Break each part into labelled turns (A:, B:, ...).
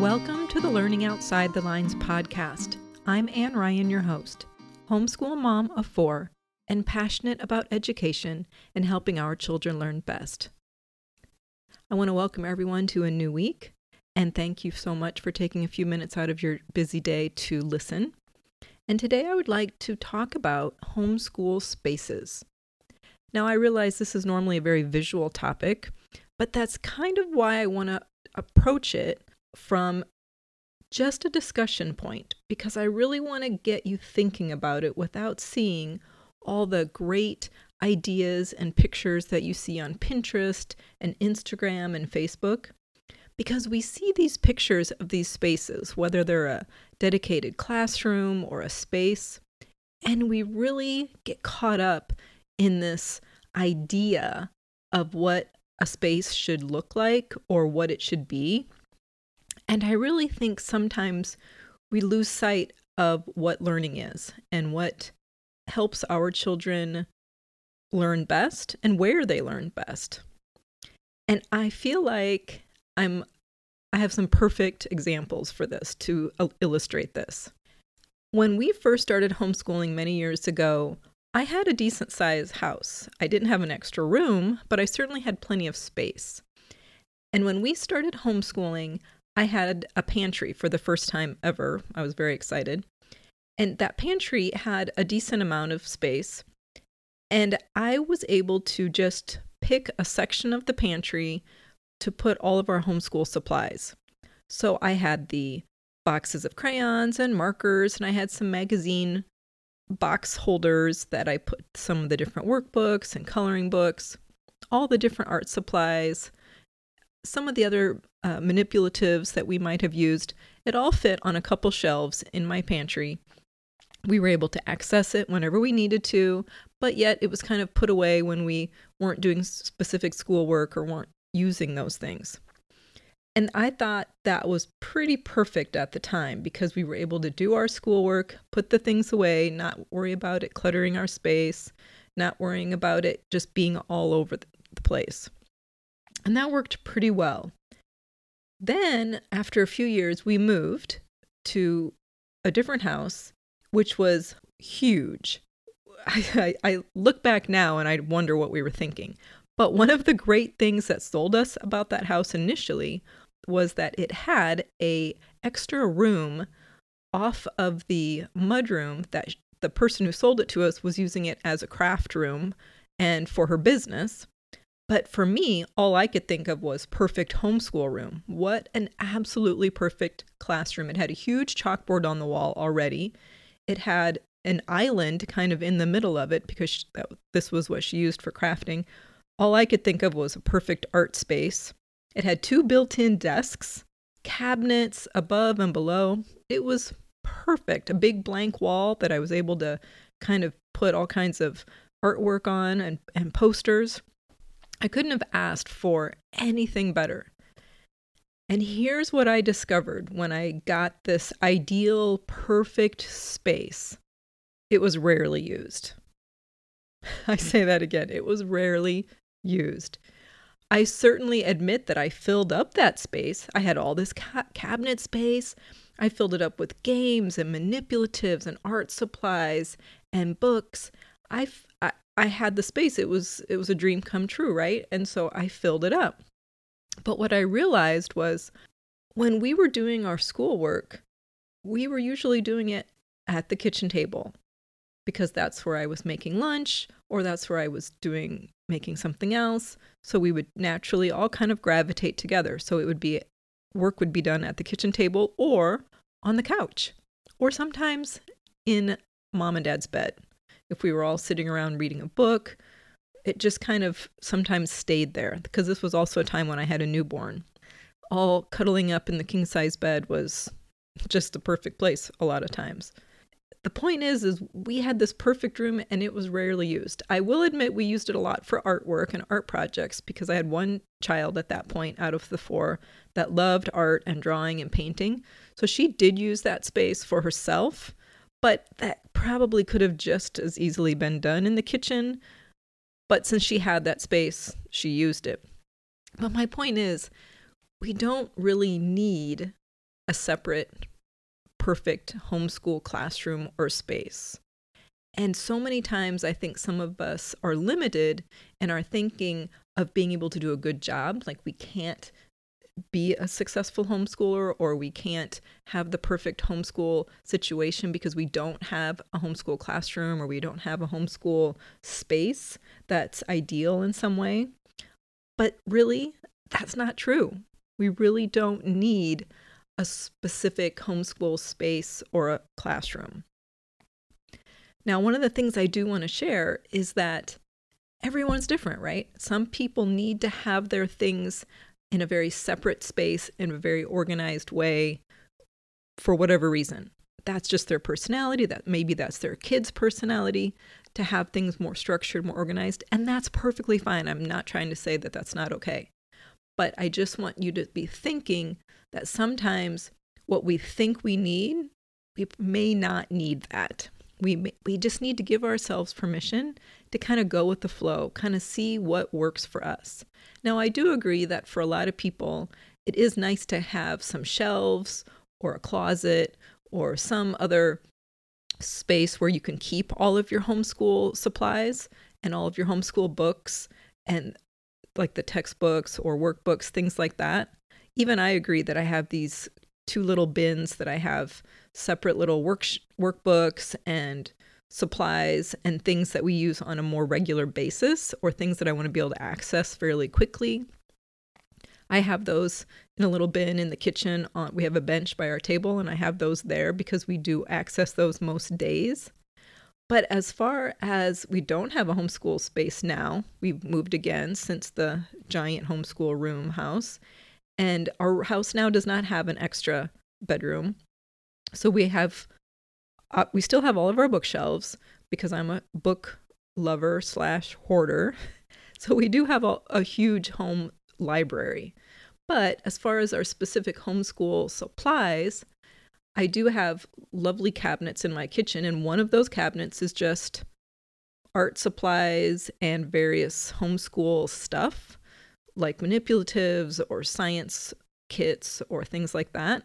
A: Welcome to the Learning Outside the Lines podcast. I'm Ann Ryan, your host, homeschool mom of four, and passionate about education and helping our children learn best. I want to welcome everyone to a new week and thank you so much for taking a few minutes out of your busy day to listen. And today I would like to talk about homeschool spaces. Now, I realize this is normally a very visual topic, but that's kind of why I want to approach it from just a discussion point because I really want to get you thinking about it without seeing all the great ideas and pictures that you see on Pinterest and Instagram and Facebook. Because we see these pictures of these spaces, whether they're a dedicated classroom or a space, and we really get caught up in this idea of what a space should look like or what it should be. And I really think sometimes we lose sight of what learning is and what helps our children learn best and where they learn best. And I feel like I'm I have some perfect examples for this to illustrate this. When we first started homeschooling many years ago, I had a decent sized house. I didn't have an extra room, but I certainly had plenty of space. And when we started homeschooling, I had a pantry for the first time ever. I was very excited. And that pantry had a decent amount of space. And I was able to just pick a section of the pantry to put all of our homeschool supplies. So I had the boxes of crayons and markers, and I had some magazine box holders that I put some of the different workbooks and coloring books, all the different art supplies, some of the other uh, manipulatives that we might have used, it all fit on a couple shelves in my pantry. We were able to access it whenever we needed to, but yet it was kind of put away when we weren't doing specific schoolwork or weren't using those things. And I thought that was pretty perfect at the time because we were able to do our schoolwork, put the things away, not worry about it cluttering our space, not worrying about it just being all over the place. And that worked pretty well. Then, after a few years, we moved to a different house, which was huge. I, I, I, look back now and I wonder what we were thinking. But one of the great things that sold us about that house initially was that it had a extra room off of the mudroom that the person who sold it to us was using it as a craft room and for her business. But for me, all I could think of was perfect homeschool room. What an absolutely perfect classroom. It had a huge chalkboard on the wall already. It had an island kind of in the middle of it because this was what she used for crafting. All I could think of was a perfect art space. It had two built in desks, cabinets above and below. It was perfect. A big blank wall that I was able to kind of put all kinds of artwork on and, and posters. I couldn't have asked for anything better. And here's what I discovered when I got this ideal, perfect space it was rarely used. I say that again, it was rarely used. I certainly admit that I filled up that space. I had all this ca- cabinet space. I filled it up with games and manipulatives and art supplies and books. I, I, I had the space. It was it was a dream come true, right? And so I filled it up. But what I realized was when we were doing our schoolwork, we were usually doing it at the kitchen table because that's where I was making lunch or that's where I was doing making something else. So we would naturally all kind of gravitate together. So it would be work would be done at the kitchen table or on the couch or sometimes in mom and dad's bed if we were all sitting around reading a book. It just kind of sometimes stayed there because this was also a time when I had a newborn. All cuddling up in the king size bed was just the perfect place a lot of times. The point is is we had this perfect room and it was rarely used. I will admit we used it a lot for artwork and art projects because I had one child at that point out of the four that loved art and drawing and painting. So she did use that space for herself but that probably could have just as easily been done in the kitchen. But since she had that space, she used it. But my point is, we don't really need a separate, perfect homeschool classroom or space. And so many times, I think some of us are limited in our thinking of being able to do a good job. Like, we can't be a successful homeschooler or we can't have the perfect homeschool situation because we don't have a homeschool classroom or we don't have a homeschool space that's ideal in some way. But really, that's not true. We really don't need a specific homeschool space or a classroom. Now, one of the things I do want to share is that everyone's different, right? Some people need to have their things in a very separate space in a very organized way for whatever reason. That's just their personality, that maybe that's their kid's personality to have things more structured, more organized, and that's perfectly fine. I'm not trying to say that that's not okay. But I just want you to be thinking that sometimes what we think we need, we may not need that. We we just need to give ourselves permission to kind of go with the flow, kind of see what works for us. Now, I do agree that for a lot of people, it is nice to have some shelves or a closet or some other space where you can keep all of your homeschool supplies and all of your homeschool books and like the textbooks or workbooks, things like that. Even I agree that I have these two little bins that I have separate little work workbooks and supplies and things that we use on a more regular basis or things that I want to be able to access fairly quickly. I have those in a little bin in the kitchen. On, we have a bench by our table, and I have those there because we do access those most days. But as far as we don't have a homeschool space now, we've moved again since the giant homeschool room house. And our house now does not have an extra bedroom. So we have uh, we still have all of our bookshelves because I'm a book lover slash hoarder. So we do have a, a huge home library. But as far as our specific homeschool supplies, I do have lovely cabinets in my kitchen, and one of those cabinets is just art supplies and various homeschool stuff like manipulatives or science kits or things like that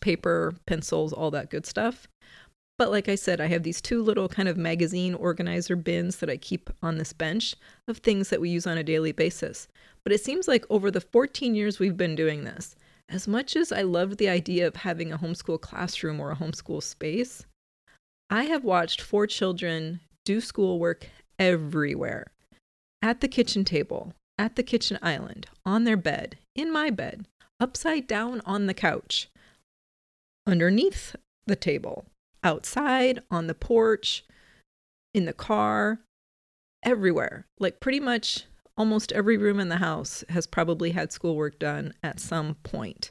A: paper, pencils, all that good stuff. But like I said, I have these two little kind of magazine organizer bins that I keep on this bench of things that we use on a daily basis. But it seems like over the 14 years we've been doing this, as much as I loved the idea of having a homeschool classroom or a homeschool space, I have watched four children do schoolwork everywhere at the kitchen table, at the kitchen island, on their bed, in my bed, upside down on the couch, underneath the table, outside, on the porch, in the car, everywhere. Like pretty much almost every room in the house has probably had schoolwork done at some point.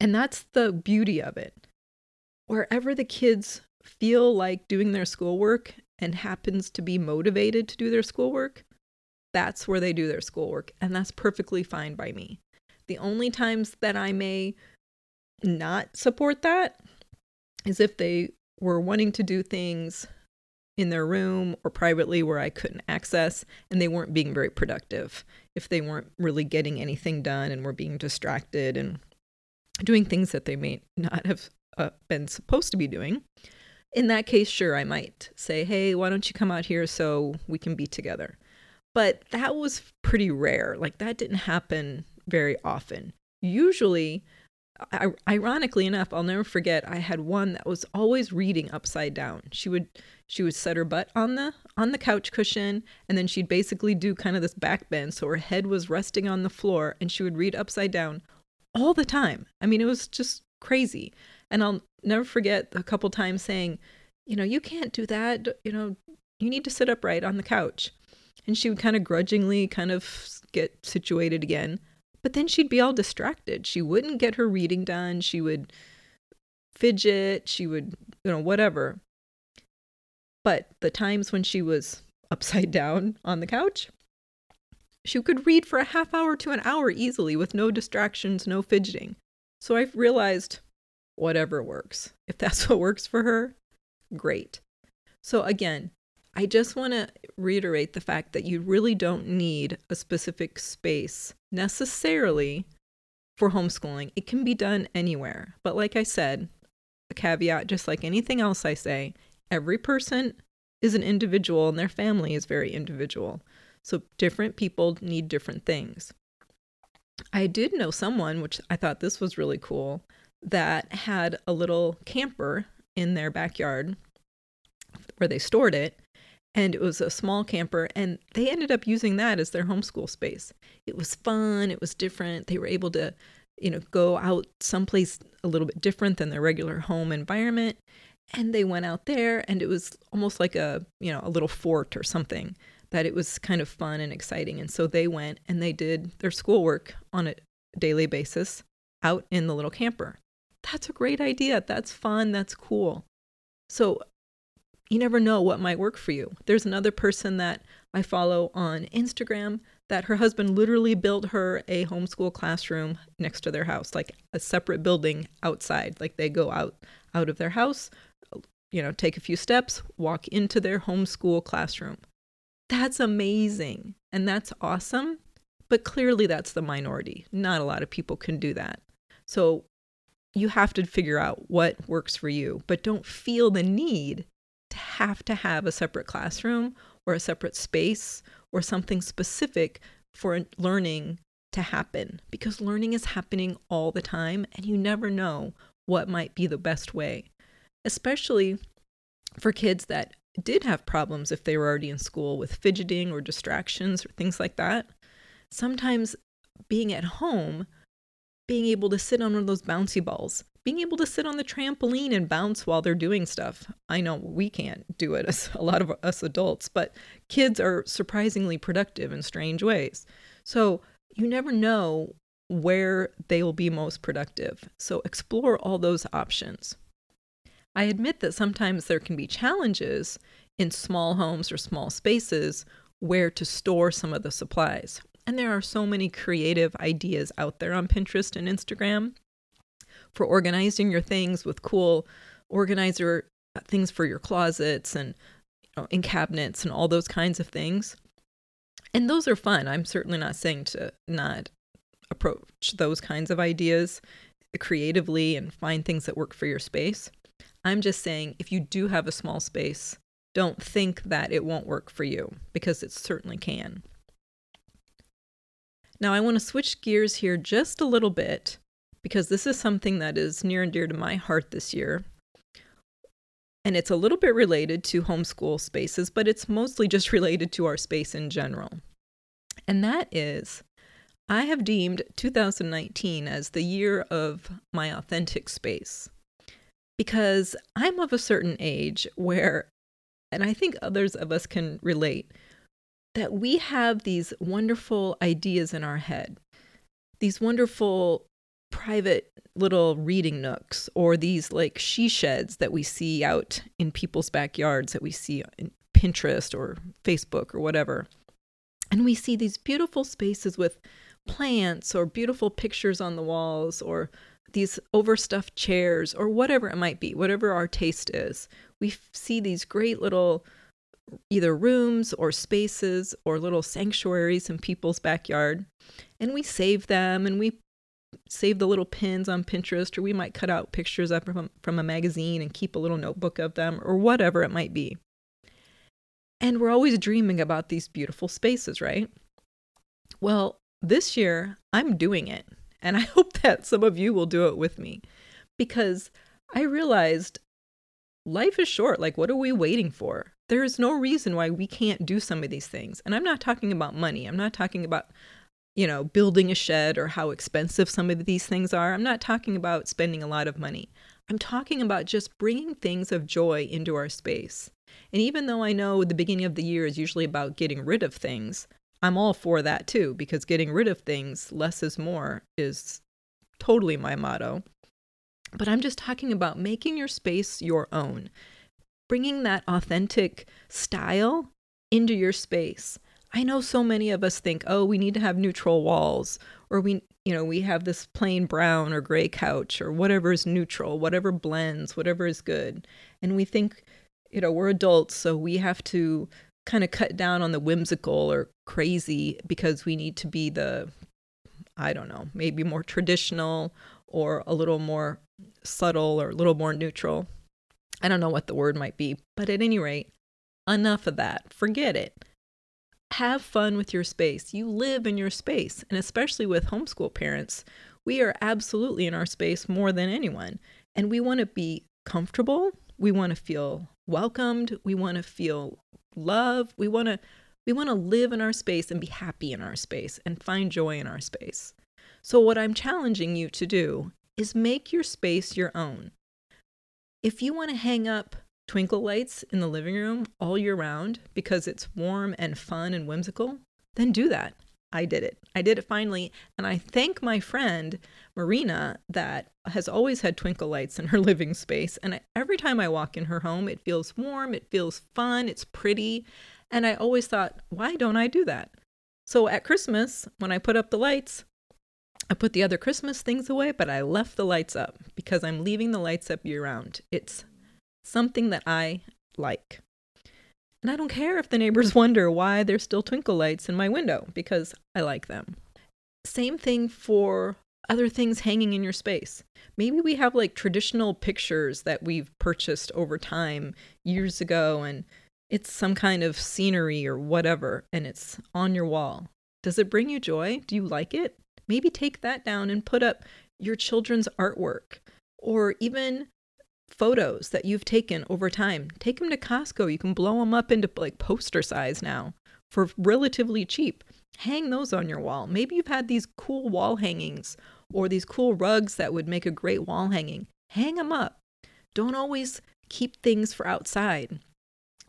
A: And that's the beauty of it. Wherever the kids feel like doing their schoolwork and happens to be motivated to do their schoolwork, that's where they do their schoolwork. And that's perfectly fine by me. The only times that I may not support that is if they were wanting to do things in their room or privately where I couldn't access and they weren't being very productive. If they weren't really getting anything done and were being distracted and doing things that they may not have uh, been supposed to be doing, in that case, sure, I might say, hey, why don't you come out here so we can be together? But that was pretty rare. Like, that didn't happen very often. Usually, Ironically enough, I'll never forget. I had one that was always reading upside down. She would she would set her butt on the on the couch cushion, and then she'd basically do kind of this back bend, so her head was resting on the floor, and she would read upside down all the time. I mean, it was just crazy. And I'll never forget a couple times saying, you know, you can't do that. You know, you need to sit upright on the couch. And she would kind of grudgingly kind of get situated again. But then she'd be all distracted. She wouldn't get her reading done. She would fidget. She would, you know, whatever. But the times when she was upside down on the couch, she could read for a half hour to an hour easily with no distractions, no fidgeting. So I realized whatever works. If that's what works for her, great. So again, I just want to reiterate the fact that you really don't need a specific space necessarily for homeschooling. It can be done anywhere. But like I said, a caveat, just like anything else I say, every person is an individual and their family is very individual. So different people need different things. I did know someone, which I thought this was really cool, that had a little camper in their backyard where they stored it. And it was a small camper, and they ended up using that as their homeschool space. It was fun, it was different. They were able to, you know, go out someplace a little bit different than their regular home environment. And they went out there, and it was almost like a, you know, a little fort or something that it was kind of fun and exciting. And so they went and they did their schoolwork on a daily basis out in the little camper. That's a great idea. That's fun. That's cool. So you never know what might work for you. There's another person that I follow on Instagram that her husband literally built her a homeschool classroom next to their house, like a separate building outside. Like they go out out of their house, you know, take a few steps, walk into their homeschool classroom. That's amazing and that's awesome. But clearly, that's the minority. Not a lot of people can do that. So you have to figure out what works for you, but don't feel the need have to have a separate classroom or a separate space or something specific for learning to happen because learning is happening all the time and you never know what might be the best way, especially for kids that did have problems if they were already in school with fidgeting or distractions or things like that. Sometimes being at home, being able to sit on one of those bouncy balls, being able to sit on the trampoline and bounce while they're doing stuff. I know we can't do it as a lot of us adults, but kids are surprisingly productive in strange ways. So you never know where they will be most productive. So explore all those options. I admit that sometimes there can be challenges in small homes or small spaces where to store some of the supplies. And there are so many creative ideas out there on Pinterest and Instagram for organizing your things with cool organizer uh, things for your closets and you know, in cabinets and all those kinds of things. And those are fun. I'm certainly not saying to not approach those kinds of ideas creatively and find things that work for your space. I'm just saying if you do have a small space, don't think that it won't work for you because it certainly can. Now, I want to switch gears here just a little bit because this is something that is near and dear to my heart this year. And it's a little bit related to homeschool spaces, but it's mostly just related to our space in general. And that is, I have deemed 2019 as the year of my authentic space because I'm of a certain age where, and I think others of us can relate, that we have these wonderful ideas in our head, these wonderful private little reading nooks, or these like she sheds that we see out in people's backyards that we see in Pinterest or Facebook or whatever. And we see these beautiful spaces with plants or beautiful pictures on the walls or these overstuffed chairs or whatever it might be, whatever our taste is. We see these great little either rooms or spaces or little sanctuaries in people's backyard and we save them and we save the little pins on Pinterest or we might cut out pictures up from, from a magazine and keep a little notebook of them or whatever it might be. And we're always dreaming about these beautiful spaces, right? Well, this year I'm doing it. And I hope that some of you will do it with me because I realized life is short. Like, what are we waiting for? There is no reason why we can't do some of these things. And I'm not talking about money. I'm not talking about, you know, building a shed or how expensive some of these things are. I'm not talking about spending a lot of money. I'm talking about just bringing things of joy into our space. And even though I know the beginning of the year is usually about getting rid of things, I'm all for that too, because getting rid of things, less is more, is totally my motto. But I'm just talking about making your space your own, bringing that authentic style into your space. I know so many of us think, oh, we need to have neutral walls, or we, you know, we have this plain brown or gray couch, or whatever is neutral, whatever blends, whatever is good. And we think, you know, we're adults, so we have to kind of cut down on the whimsical or crazy because we need to be the I don't know, maybe more traditional or a little more subtle or a little more neutral. I don't know what the word might be, but at any rate, enough of that. Forget it. Have fun with your space. You live in your space, and especially with homeschool parents, we are absolutely in our space more than anyone. And we want to be comfortable. We want to feel welcomed. We want to feel love. We want to we want to live in our space and be happy in our space and find joy in our space. So what I'm challenging you to do is make your space your own. If you want to hang up twinkle lights in the living room all year round because it's warm and fun and whimsical, then do that. I did it. I did it finally. And I thank my friend Marina that has always had twinkle lights in her living space. And every time I walk in her home, it feels warm, it feels fun, it's pretty. And I always thought, why don't I do that? So at Christmas, when I put up the lights, I put the other Christmas things away, but I left the lights up because I'm leaving the lights up year round. It's something that I like. And I don't care if the neighbors wonder why there's still twinkle lights in my window because I like them. Same thing for other things hanging in your space. Maybe we have like traditional pictures that we've purchased over time years ago and it's some kind of scenery or whatever and it's on your wall. Does it bring you joy? Do you like it? Maybe take that down and put up your children's artwork or even photos that you've taken over time. Take them to Costco. You can blow them up into like poster size now for relatively cheap. Hang those on your wall. Maybe you've had these cool wall hangings or these cool rugs that would make a great wall hanging. Hang them up. Don't always keep things for outside,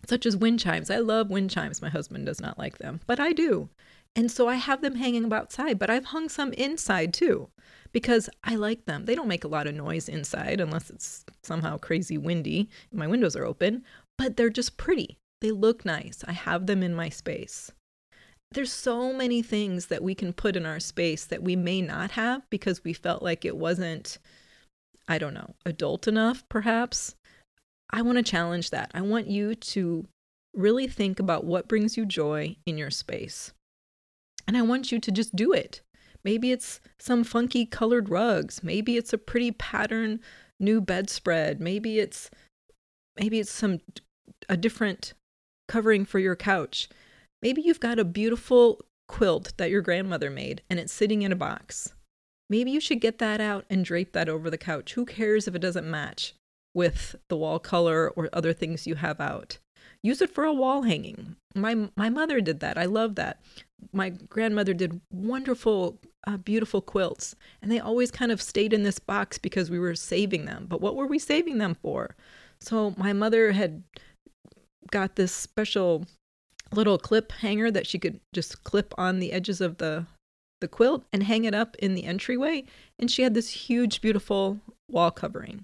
A: such as wind chimes. I love wind chimes. My husband does not like them, but I do. And so I have them hanging outside, but I've hung some inside too because I like them. They don't make a lot of noise inside unless it's somehow crazy windy. My windows are open, but they're just pretty. They look nice. I have them in my space. There's so many things that we can put in our space that we may not have because we felt like it wasn't, I don't know, adult enough, perhaps. I want to challenge that. I want you to really think about what brings you joy in your space. And I want you to just do it. Maybe it's some funky colored rugs. Maybe it's a pretty pattern new bedspread. Maybe it's maybe it's some a different covering for your couch. Maybe you've got a beautiful quilt that your grandmother made and it's sitting in a box. Maybe you should get that out and drape that over the couch. Who cares if it doesn't match with the wall color or other things you have out? Use it for a wall hanging. My my mother did that. I love that. My grandmother did wonderful uh, beautiful quilts, and they always kind of stayed in this box because we were saving them. But what were we saving them for? So my mother had got this special little clip hanger that she could just clip on the edges of the the quilt and hang it up in the entryway and she had this huge beautiful wall covering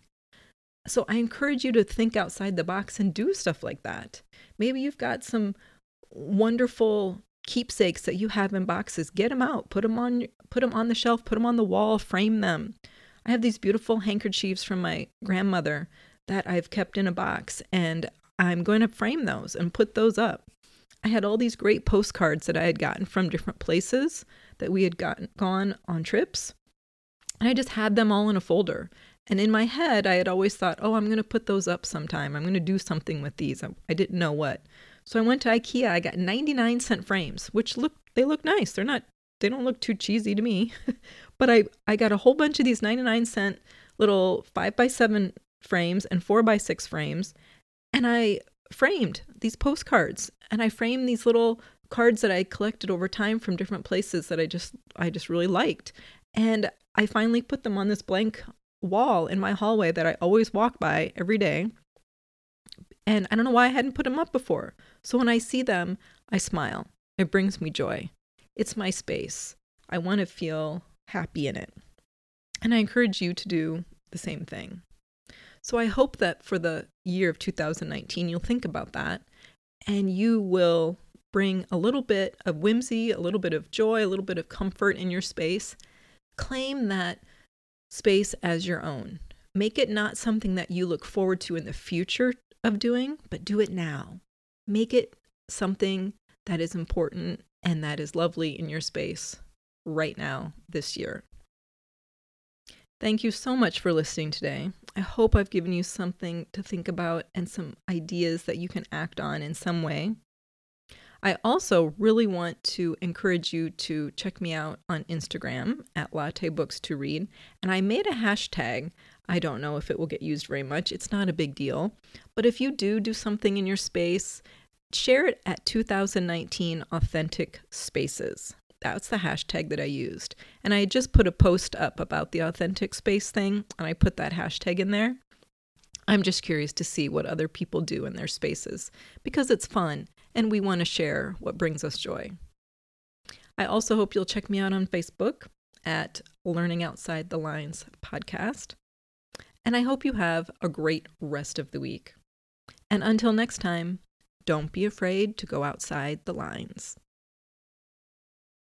A: so I encourage you to think outside the box and do stuff like that. Maybe you've got some wonderful keepsakes that you have in boxes. Get them out. Put them on put them on the shelf, put them on the wall, frame them. I have these beautiful handkerchiefs from my grandmother that I've kept in a box and I'm going to frame those and put those up. I had all these great postcards that I had gotten from different places that we had gotten gone on trips. And I just had them all in a folder. And in my head, I had always thought, oh, I'm going to put those up sometime. I'm going to do something with these. I, I, didn't know what. So I went to IKEA. I got 99 cent frames, which look they look nice. They're not they don't look too cheesy to me. but I I got a whole bunch of these 99 cent little 5 by 7 frames and 4 by 6 frames and I framed these postcards and I framed these little cards that I collected over time from different places that I just I just really liked. And I finally put them on this blank wall in my hallway that I always walk by every day. And I don't know why I hadn't put them up before. So when I see them, I smile. It brings me joy. It's my space. I want to feel happy in it. And I encourage you to do the same thing. So I hope that for the year of 2019, you'll think about that and you will bring a little bit of whimsy, a little bit of joy, a little bit of comfort in your space. Claim that space as your own. Make it not something that you look forward to in the future of doing, but do it now. Make it something that is important and that is lovely in your space right now this year. Thank you so much for listening today. I hope I've given you something to think about and some ideas that you can act on in some way. I also really want to encourage you to check me out on Instagram at Latte Books to Read. And I made a hashtag. I don't know if it will get used very much. It's not a big deal. But if you do do something in your space, share it at 2019 Authentic Spaces. That's the hashtag that I used. And I just put a post up about the authentic space thing, and I put that hashtag in there. I'm just curious to see what other people do in their spaces because it's fun and we want to share what brings us joy. I also hope you'll check me out on Facebook at Learning Outside the Lines podcast. And I hope you have a great rest of the week. And until next time, don't be afraid to go outside the lines.